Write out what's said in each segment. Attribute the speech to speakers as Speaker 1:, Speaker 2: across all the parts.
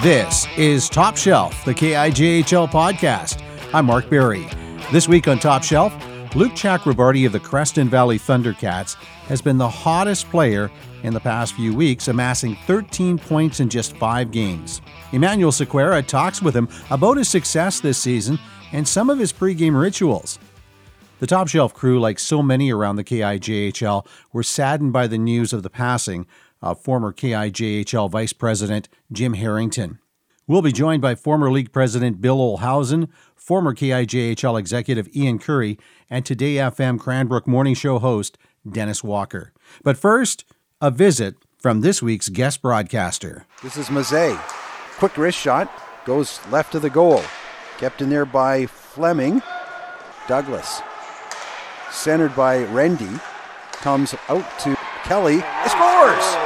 Speaker 1: This is Top Shelf, the KIJHL podcast. I'm Mark Berry. This week on Top Shelf, Luke Chakrabarti of the Creston Valley Thundercats has been the hottest player in the past few weeks, amassing 13 points in just five games. Emanuel Sequeira talks with him about his success this season and some of his pregame rituals. The Top Shelf crew, like so many around the KIJHL, were saddened by the news of the passing of former KIJHL Vice President Jim Harrington. We'll be joined by former league president Bill Ohlhausen, former KIJHL executive Ian Currie, and 2-Day FM Cranbrook Morning Show host Dennis Walker. But first, a visit from this week's guest broadcaster.
Speaker 2: This is Mazet. Quick wrist shot, goes left of the goal. Kept in there by Fleming. Douglas. Centered by Rendy. Comes out to Kelly. Scores!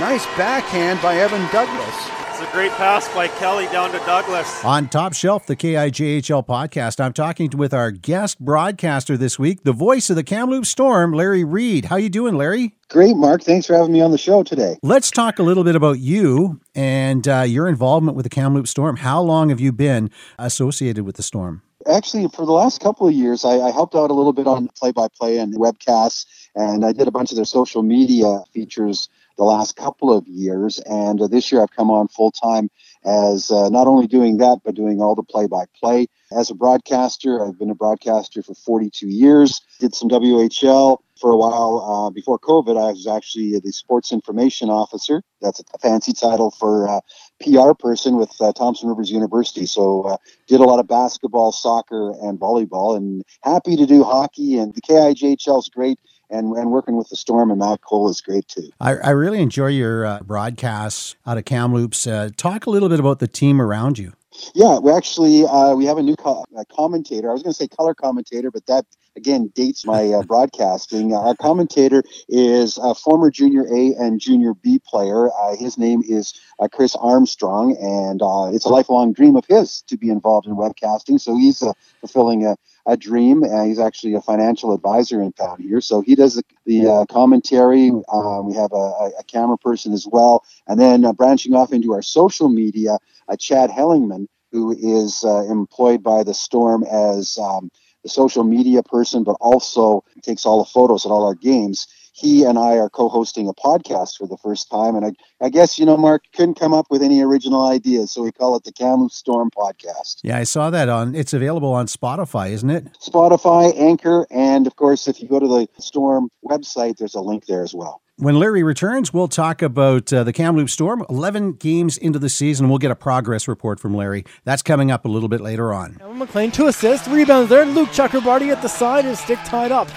Speaker 2: Nice backhand by Evan Douglas.
Speaker 3: It's a great pass by Kelly down to Douglas.
Speaker 1: On Top Shelf, the KIJHL podcast, I'm talking with our guest broadcaster this week, the voice of the Kamloops Storm, Larry Read. How you doing, Larry?
Speaker 4: Great, Mark. Thanks for having me on the show today.
Speaker 1: Let's talk a little bit about you and uh, your involvement with the Kamloops Storm. How long have you been associated with the Storm?
Speaker 4: Actually, for the last couple of years, I, I helped out a little bit on play-by-play and webcasts, and I did a bunch of their social media features the last couple of years. And uh, this year I've come on full time as uh, not only doing that, but doing all the play by play. As a broadcaster, I've been a broadcaster for 42 years, did some WHL for a while. Uh, before COVID, I was actually the sports information officer. That's a fancy title for a PR person with uh, Thompson Rivers University. So, uh, did a lot of basketball, soccer, and volleyball, and happy to do hockey. And the KIJHL is great and, and working with the Storm and Matt Cole is great too.
Speaker 1: I, I really enjoy your uh, broadcasts out of Kamloops. Uh, talk a little bit about the team around you.
Speaker 4: Yeah, we actually uh, we have a new co- commentator. I was going to say color commentator, but that again dates my uh, broadcasting. Our commentator is a former Junior A and Junior B player. Uh, his name is uh, Chris Armstrong, and uh, it's a lifelong dream of his to be involved in webcasting. So he's uh, fulfilling a, a dream. he's actually a financial advisor in town here, so he does the, the commentary. we have a, a, camera person as well, and then branching off into our social media, Chad Hellingman, who is employed by the Storm as um, the social media person, but also takes all the photos at all our games. He and I are co-hosting a podcast for the first time, and I, I guess you know, Mark couldn't come up with any original ideas, so we call it the Kamloops Storm Podcast.
Speaker 1: Yeah, I saw that on. It's available on Spotify, isn't it?
Speaker 4: Spotify, Anchor, and of course, if you go to the Storm website, there's a link there as well.
Speaker 1: When Larry returns, we'll talk about uh, the Kamloops Storm. 11 games into the season. We'll get a progress report from Larry. That's coming up a little bit later on.
Speaker 5: McLean, two assists, rebounds there. Luke Chakrabarti at the side, his stick tied up.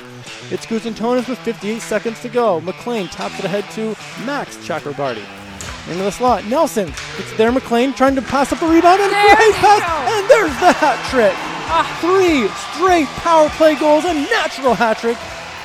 Speaker 5: It's Guzantonis with 58 seconds to go. McLean taps it ahead to Max Chakrabarti. Into the slot. Nelson. It's there. McLean trying to pass up the rebound and
Speaker 6: there
Speaker 5: great pass. Go. And there's the hat trick. Ah. Three straight power play goals, a natural hat trick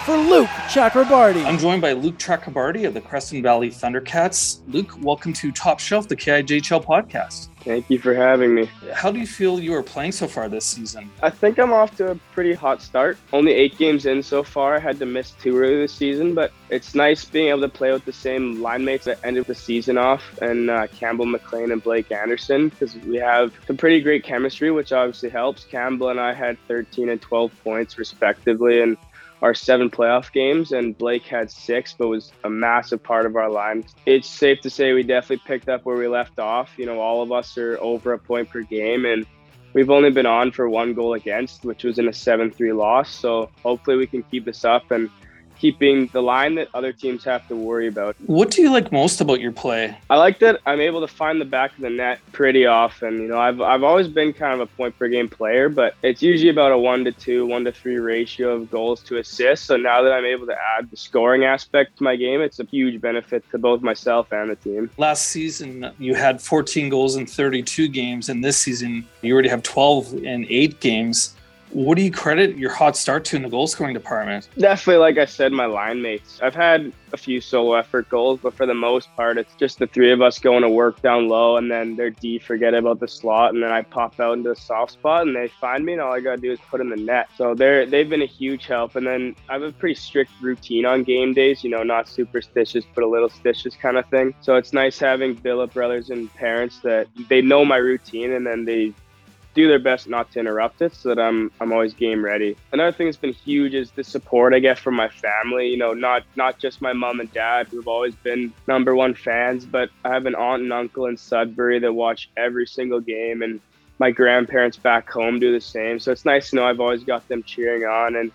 Speaker 5: for Luke Chakrabarti.
Speaker 7: I'm joined by Luke Chakrabarti of the Creston Valley Thundercats. Luke, welcome to Top Shelf, the KIJHL podcast.
Speaker 8: Thank you for having me.
Speaker 7: How do you feel you are playing so far this season?
Speaker 8: I think I'm off to a pretty hot start. Only eight games in so far. I had to miss two early this season, but it's nice being able to play with the same line mates that ended the season off and uh, Campbell McLean and Blake Anderson because we have some pretty great chemistry, which obviously helps. Campbell and I had 13 and 12 points respectively, and our seven playoff games, and Blake had six, but was a massive part of our line. It's safe to say we definitely picked up where we left off. You know, all of us are over a point per game, and we've only been on for one goal against, which was in a 7 3 loss. So hopefully we can keep this up and keeping the line that other teams have to worry about.
Speaker 7: What do you like most about your play?
Speaker 8: I like that I'm able to find the back of the net pretty often. You know, I've, I've always been kind of a point per game player, but it's usually about a one to two, one to three ratio of goals to assists. So now that I'm able to add the scoring aspect to my game, it's a huge benefit to both myself and the team.
Speaker 7: Last season, you had 14 goals in 32 games, and this season, you already have 12 in eight games What do you credit your hot start to in the goal scoring department?
Speaker 8: Definitely, like I said, my line mates. I've had a few solo effort goals, but for the most part, it's just the three of us going to work down low, and then their D forget about the slot, and then I pop out into a soft spot, and they find me, and all I gotta do is put in the net. So they're they've been a huge help. And then I have a pretty strict routine on game days. You know, not superstitious, but a little stitious kind of thing. So it's nice having billet brothers and parents that they know my routine, and then they do their best not to interrupt it so that I'm I'm always game ready. Another thing that's been huge is the support I get from my family. You know, not not just my mom and dad who've always been number one fans, but I have an aunt and uncle in Sudbury that watch every single game and my grandparents back home do the same. So it's nice to know I've always got them cheering on and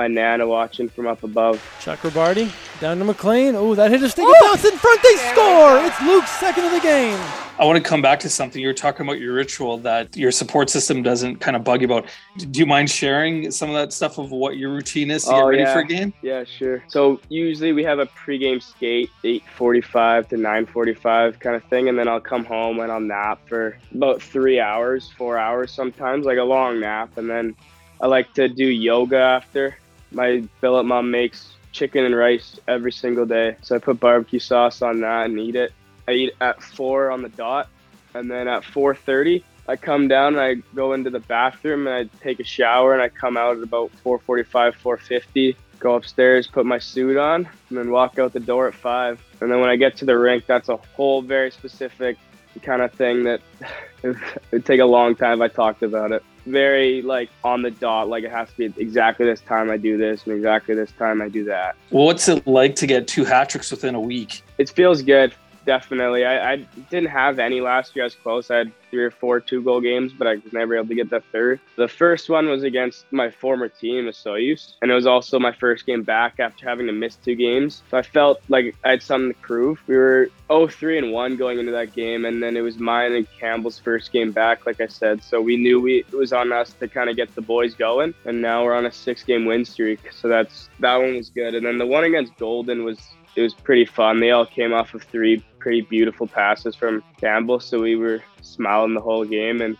Speaker 8: my nana watching from up above.
Speaker 5: Chakrabarti down to McLean. Oh, that hit a stick. It bounced in front. They score. It's Luke's second of the game.
Speaker 7: I want to come back to something. You were talking about your ritual that your support system doesn't kind of bug you about. Do you mind sharing some of that stuff of what your routine is to get
Speaker 8: Oh,
Speaker 7: ready
Speaker 8: yeah.
Speaker 7: for a game?
Speaker 8: Yeah, sure. So usually we have a pregame skate, 8:45 to 9:45 kind of thing, and then I'll come home and I'll nap for about three hours, four hours sometimes, like a long nap, and then I like to do yoga after. My billet mom makes chicken and rice every single day, so I put barbecue sauce on that and eat it. I eat at four on the dot, and then at 4:30 I come down and I go into the bathroom and I take a shower and I come out at about 4:45, 4:50. Go upstairs, put my suit on, and then walk out the door at five. And then when I get to the rink, that's a whole very specific kind of thing that it would take a long time if I talked about it. Very like on the dot, like it has to be exactly this time I do this and exactly this time I do that.
Speaker 7: Well, what's it like to get two hat tricks within a week?
Speaker 8: It feels good, definitely. I, I didn't have any last year. I was close. I had three or four two goal games, but I was never able to get the third. The first one was against my former team, Soyuz, and it was also my first game back after having to miss two games. So I felt like I had something to prove. We were 0-3 and 1 going into that game, and then it was mine and Campbell's first game back, like I said. So we knew we it was on us to kind of get the boys going, and now we're on a six-game win streak. So that's that one was good. And then the one against Golden was it was pretty fun. They all came off of three pretty beautiful passes from Campbell, so we were smiling the whole game and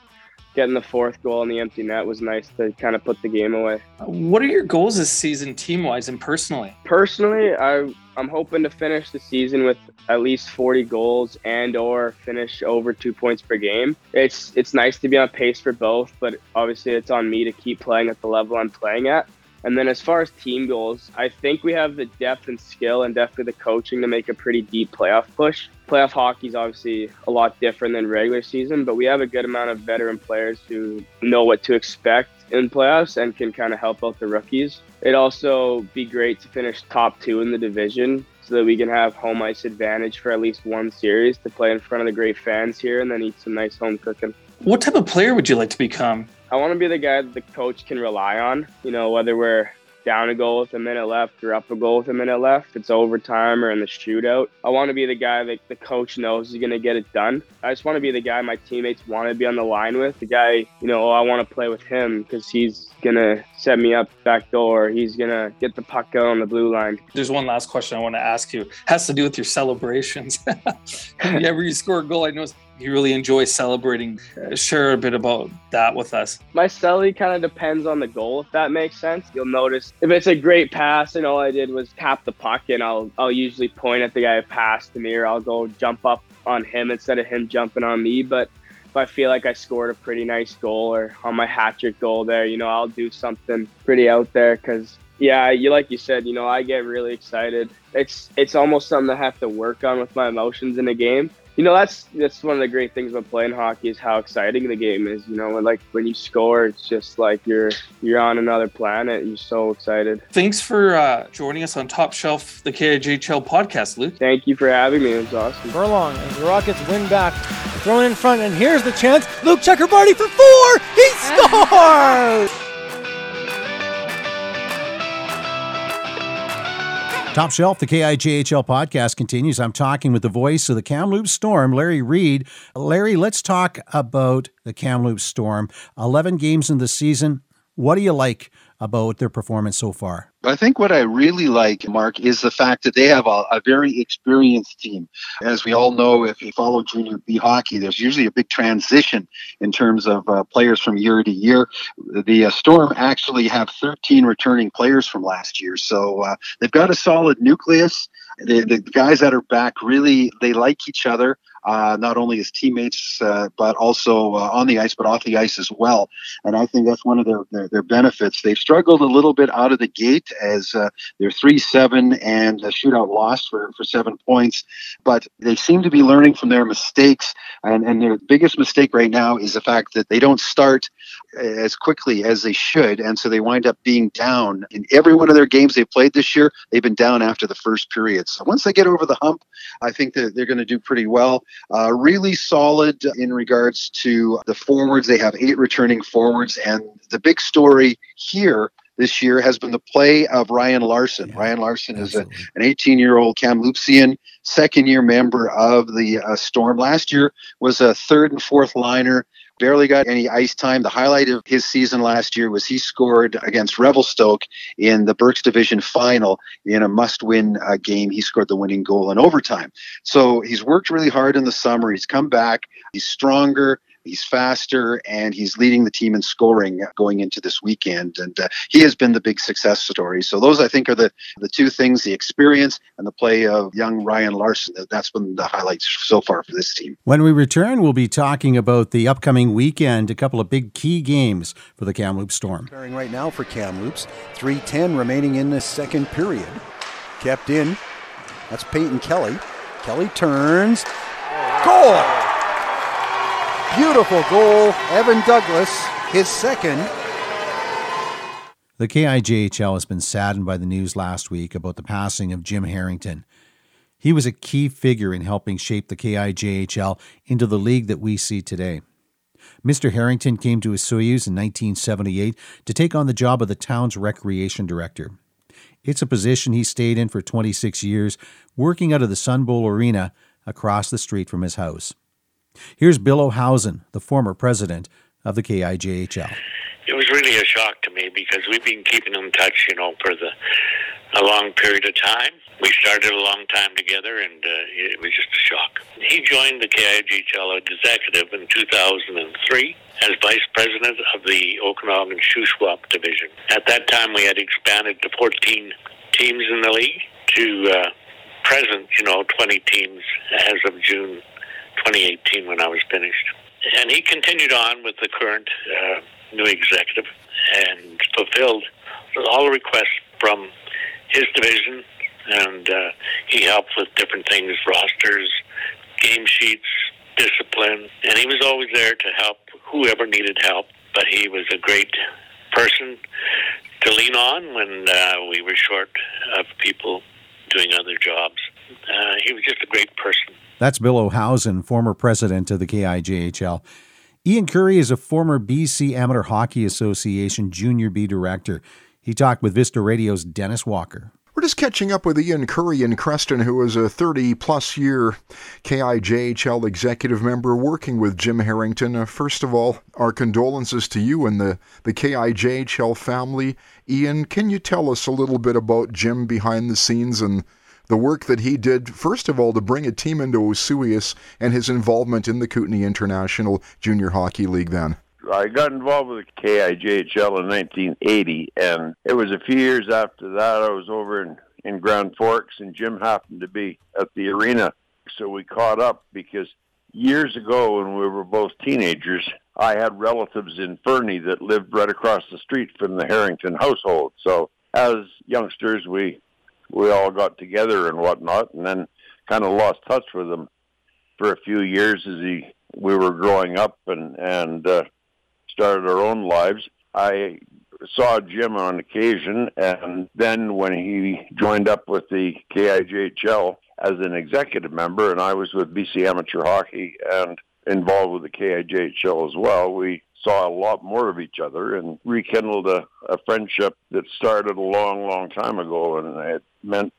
Speaker 8: getting the fourth goal in the empty net was nice to kind of put the game away.
Speaker 7: What are your goals this season, team wise and personally?
Speaker 8: Personally, I I'm hoping to finish the season with at least 40 goals and or finish over 2 points per game. It's it's nice to be on pace for both, but obviously it's on me to keep playing at the level I'm playing at. And then as far as team goals, I think we have the depth and skill and definitely the coaching to make a pretty deep playoff push. Playoff hockey is obviously a lot different than regular season, but we have a good amount of veteran players who know what to expect in playoffs and can kind of help out the rookies. It'd also be great to finish top two in the division so that we can have home ice advantage for at least one series to play in front of the great fans here and then eat some nice home cooking.
Speaker 7: What type of player would you like to become?
Speaker 8: I want to be the guy that the coach can rely on. You know, whether we're down a goal with a minute left or up a goal with a minute left, it's overtime or in the shootout. I want to be the guy that the coach knows is going to get it done. I just want to be the guy my teammates want to be on the line with. The guy, you know, oh, I want to play with him because he's going to set me up back door. He's going to get the puck out on the blue line.
Speaker 7: There's one last question I want to ask you. It has to do with your celebrations. Whenever you score a goal, I know you really enjoy celebrating. Share a bit about that with us.
Speaker 8: My celly kind of depends on the goal, if that makes sense. You'll notice if it's a great pass and all I did was tap the puck, and I'll I'll usually point at the guy who passed to me, or I'll go jump up on him instead of him jumping on me. But if I feel like I scored a pretty nice goal or on my hat trick goal there, you know, I'll do something pretty out there because yeah, you like you said, you know, I get really excited. It's it's almost something I have to work on with my emotions in a game. You know, that's that's one of the great things about playing hockey is how exciting the game is. You know, like when you score, it's just like you're you're on another planet. You're so excited.
Speaker 7: Thanks for uh, joining us on Top Shelf, the KIJHL podcast, Luke.
Speaker 8: Thank you for having me. It was awesome.
Speaker 5: Furlong as the Rockets win back. Thrown in front, and here's the chance. Luke Chakrabarti for four. He scores!
Speaker 1: Top Shelf, the KIJHL podcast continues. I'm talking with the voice of the Kamloops Storm, Larry Read. Larry, let's talk about the Kamloops Storm. 11 games in the season. What do you like about their performance so far?
Speaker 4: I think what I really like, Mark, is the fact that they have a, a, very experienced team. As we all know, if you follow junior B hockey, there's usually a big transition in terms of uh, players from year to year. The uh, Storm actually have 13 returning players from last year, so uh, they've got a solid nucleus. The, the guys that are back really they like each other uh, not only as teammates, uh, but also uh, on the ice, but off the ice as well. And I think that's one of their, their, their benefits. They've struggled a little bit out of the gate as uh, they're 3 7 and a shootout loss for, for seven points, but they seem to be learning from their mistakes. And, and their biggest mistake right now is the fact that they don't start as quickly as they should. And so they wind up being down. In every one of their games they've played this year, they've been down after the first period. So once they get over the hump, I think that they're going to do pretty well. Uh, really solid in regards to the forwards. They have eight returning forwards. And the big story here this year has been the play of Ryan Larson. Yeah, Ryan Larson absolutely. is a, an 18 year old Kamloopsian, second year member of the uh, Storm. Last year was a third and fourth liner barely got any ice time. The highlight of his season last year was he scored against Revelstoke in the Birks Division final in a must win uh, game. He scored the winning goal in overtime. So he's worked really hard in the summer. He's come back. He's stronger. He's faster and he's leading the team in scoring going into this weekend. And uh, he has been the big success story. So those, I think, are the, the two things, the experience and the play of young Ryan Larson. That's been the highlights so far for this team.
Speaker 1: When we return, we'll be talking about the upcoming weekend, a couple of big key games for the Kamloops Storm.
Speaker 2: Preparing right now for Kamloops. 3.10 remaining in the second period. Kept in. That's Peyton Kelly. Kelly turns. Goal! Beautiful goal. Evan Douglas, his second.
Speaker 1: The KIJHL has been saddened by the news last week about the passing of Jim Harrington. He was a key figure in helping shape the KIJHL into the league that we see today. Mr. Harrington came to Osoyoos in 1978 to take on the job of the town's recreation director. It's a position he stayed in for 26 years, working out of the Sun Bowl Arena across the street from his house. Here's Bill Ohlhausen, the former president of the KIJHL.
Speaker 6: It was really a shock to me because we've been keeping in touch, you know, for the a long period of time. We started a long time together, and uh, it was just a shock. He joined the KIJHL executive in 2003 as vice president of the Okanagan Shuswap division. At that time, we had expanded to 14 teams in the league to uh, present, you know, 20 teams as of June 2018 when I was finished. And he continued on with the current uh, new executive and fulfilled all the requests from his division. And uh, he helped with different things, rosters, game sheets, discipline. And he was always there to help whoever needed help. But he was a great person to lean on when uh, we were short of people doing other jobs. Uh, he was just a great person.
Speaker 1: That's Bill Ohlhausen, former president of the KIJHL. Ian Currie is a former BC Amateur Hockey Association Junior B director. He talked with Vista Radio's Dennis Walker.
Speaker 9: We're just catching up with Ian Currie in Creston, who is a 30 plus year KIJHL executive member working with Jim Harrington. Uh, first of all, our condolences to you and the, the KIJHL family. Ian, can you tell us a little bit about Jim behind the scenes and the work that he did, first of all, to bring a team into Osoyoos and his involvement in the Kootenay International Junior Hockey League then?
Speaker 10: I got involved with the KIJHL in 1980, and it was a few years after that I was over in, in Grand Forks, and Jim happened to be at the arena. So we caught up because years ago when we were both teenagers, I had relatives in Fernie that lived right across the street from the Harrington household. So as youngsters, we we all got together and whatnot, and then kind of lost touch with him for a few years as he we were growing up and and uh, started our own lives. I saw Jim on occasion, and then when he joined up with the KIJHL as an executive member, and I was with BC Amateur Hockey and involved with the KIJHL as well, we saw a lot more of each other and rekindled a, a friendship that started a long, long time ago, and it meant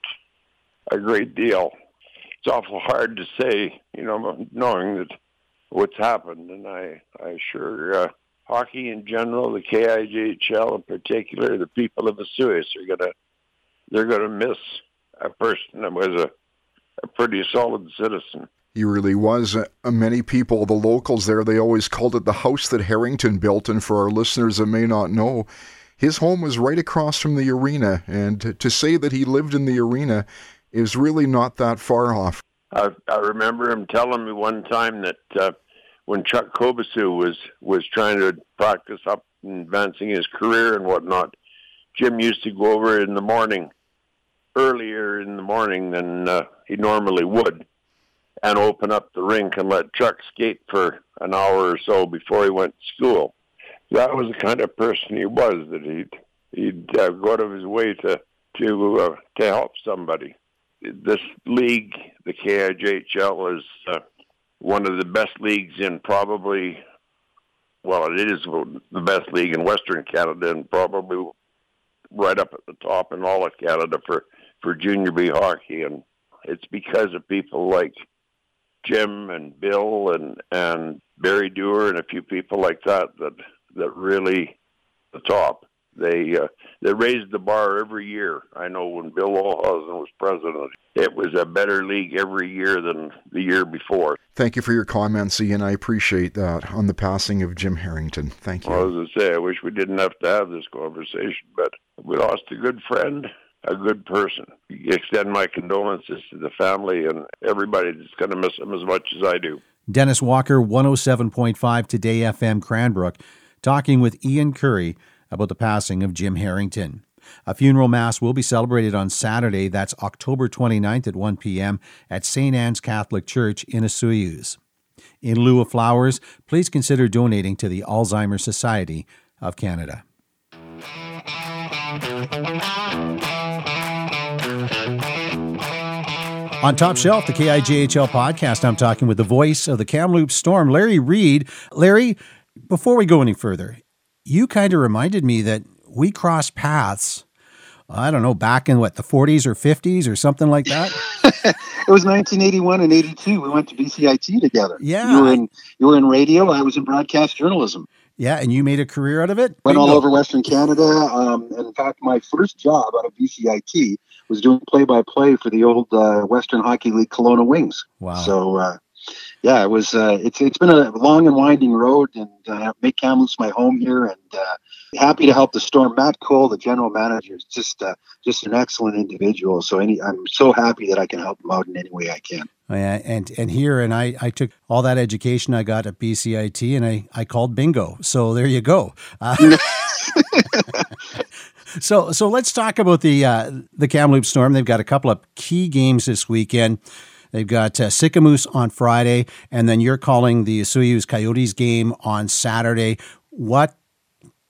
Speaker 10: a great deal. It's awful hard to say, you know, knowing that what's happened, and I, I sure uh, hockey in general, the KIJHL in particular, the people of Osoyoos are gonna they're gonna miss a person that was a, a pretty solid citizen.
Speaker 9: He really was. Uh, many people, the locals there, they always called it the house that Harrington built. And for our listeners that may not know, his home was right across from the arena. And to say that he lived in the arena is really not that far off.
Speaker 10: I, I remember him telling me one time that uh, when Chuck Kobasew was was trying to practice up and advancing his career and whatnot, Jim used to go over in the morning, earlier in the morning than uh, he normally would, and open up the rink and let Chuck skate for an hour or so before he went to school. That was the kind of person he was that he'd he'd uh, go out of his way to to uh, to help somebody. This league, the KIJHL, is uh, one of the best leagues in probably well, it is the best league in Western Canada and probably right up at the top in all of Canada for for junior B hockey, and it's because of people like Jim and Bill and and Barry Dewar and a few people like that that that really the top. They uh, they raised the bar every year. I know when Bill Ohlhausen was president, it was a better league every year than the year before.
Speaker 9: Thank you for your comments, Ian. I appreciate that on the passing of Jim Harrington. Thank you.
Speaker 10: Well, as I say, I wish we didn't have to have this conversation, but we lost a good friend a good person. Extend my condolences to the family and everybody that's going to miss him as much as I do.
Speaker 1: Dennis Walker, 107.5 2-Day FM Cranbrook, talking with Ian Currie about the passing of Jim Harrington. A funeral mass will be celebrated on Saturday, that's October 29th at 1 p.m. at St. Anne's Catholic Church in Osoyoos. In lieu of flowers, please consider donating to the Alzheimer's Society of Canada. On Top Shelf, the KIJHL podcast, I'm talking with the voice of the Kamloops Storm, Larry Read. Larry, before we go any further, you kind of reminded me that we crossed paths. I don't know, back in what the 40s or 50s or something like that.
Speaker 4: it was 1981 and 82. We went to BCIT together.
Speaker 1: Yeah,
Speaker 4: you were in you were in radio. I was in broadcast journalism.
Speaker 1: Yeah, and you made a career out of it.
Speaker 4: Went all over Western Canada. Um, in fact, my first job out of BCIT was doing play by play for the old uh, Western Hockey League Kelowna Wings.
Speaker 1: Wow.
Speaker 4: So, uh, yeah, it was. Uh, it's it's been a long and winding road, and uh, make Kamloops my home here, and uh, happy to help the Storm. Matt Cole, the general manager, is just uh, just an excellent individual. So, any I'm so happy that I can help him out in any way I can.
Speaker 1: Oh, yeah, and and here, and I, I took all that education I got at BCIT, and I, I called bingo. So there you go. Uh, So so let's talk about the uh, the Kamloops Storm. They've got a couple of key games this weekend. They've got uh, Sicamous on Friday, and then you're calling the Osoyoos Coyotes game on Saturday. What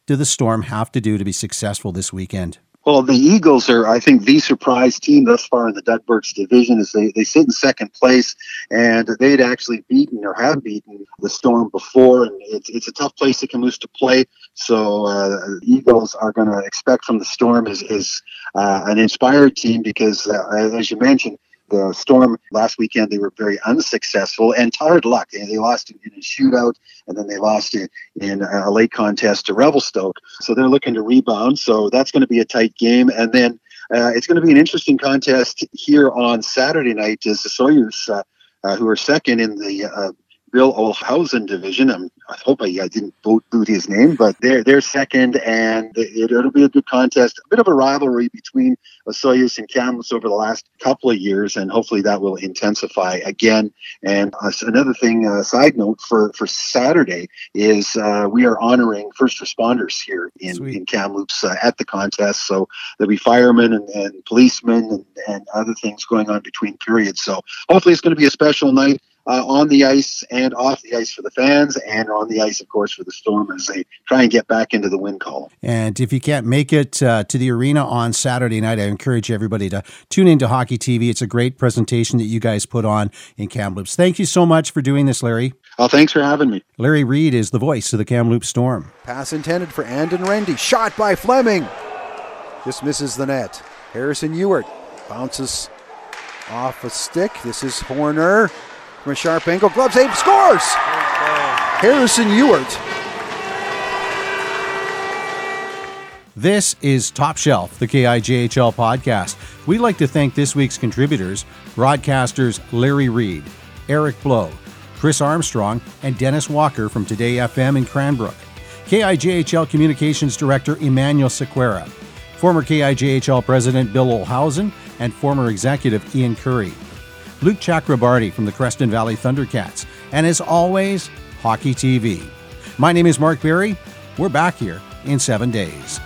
Speaker 1: do the Storm have to do to be successful this weekend?
Speaker 4: Well, the Eagles are, I think, the surprise team thus far in the Doug division. Is they, they sit in second place, and they'd actually beaten or have beaten the Storm before, and it's, it's a tough place to Camus to play. So uh, the Eagles are going to expect from the Storm is, is uh, an inspired team because, uh, as you mentioned, the Storm last weekend they were very unsuccessful and tired luck. They, they lost in, a shootout and then they lost in, in a late contest to Revelstoke. So they're looking to rebound. So that's going to be a tight game. And then uh, it's going to be an interesting contest here on Saturday night as the Sawyers, uh, uh, who are second in the uh, Bill Ohlhausen division. I'm, i hope I, I didn't boot, boot his name, but they're they're second, and it, will be a good contest. A bit of a rivalry between Osoyoos and Kamloops over the last couple of years, and hopefully that will intensify again. And uh, another thing, uh, side note for for Saturday is uh, we are honoring first responders here in Sweet. in Kamloops uh, at the contest. So there'll be firemen and, and policemen and, and other things going on between periods. So hopefully it's going to be a special night uh, on the ice and off the ice for the fans, and on the ice, of course, for the Storm as they try and get back into the win column.
Speaker 1: And if you can't make it uh, to the arena on Saturday night, I encourage everybody to tune into Hockey TV. It's a great presentation that you guys put on in Kamloops. Thank you so much for doing this, Larry.
Speaker 4: Well, thanks for having me.
Speaker 1: Larry Read is the voice of the Kamloops Storm.
Speaker 2: Pass intended for Andon Rendy. Shot by Fleming. Just misses the net. Harrison Ewart bounces off a stick. This is Horner from a sharp angle. Glove save, scores! Harrison Ewart
Speaker 1: This is Top Shelf, the KIJHL podcast. We'd like to thank this week's contributors, broadcasters Larry Read, Eric Blow, Chris Armstrong, and Dennis Walker from 2-Day FM in Cranbrook. KIJHL Communications Director Emanuel Sequeira, former KIJHL President Bill Ohlhausen, and former executive Ian Currie. Luke Chakrabarti from the Creston Valley Thundercats, and as always, Hockey TV. My name is Mark Berry. We're back here in seven days.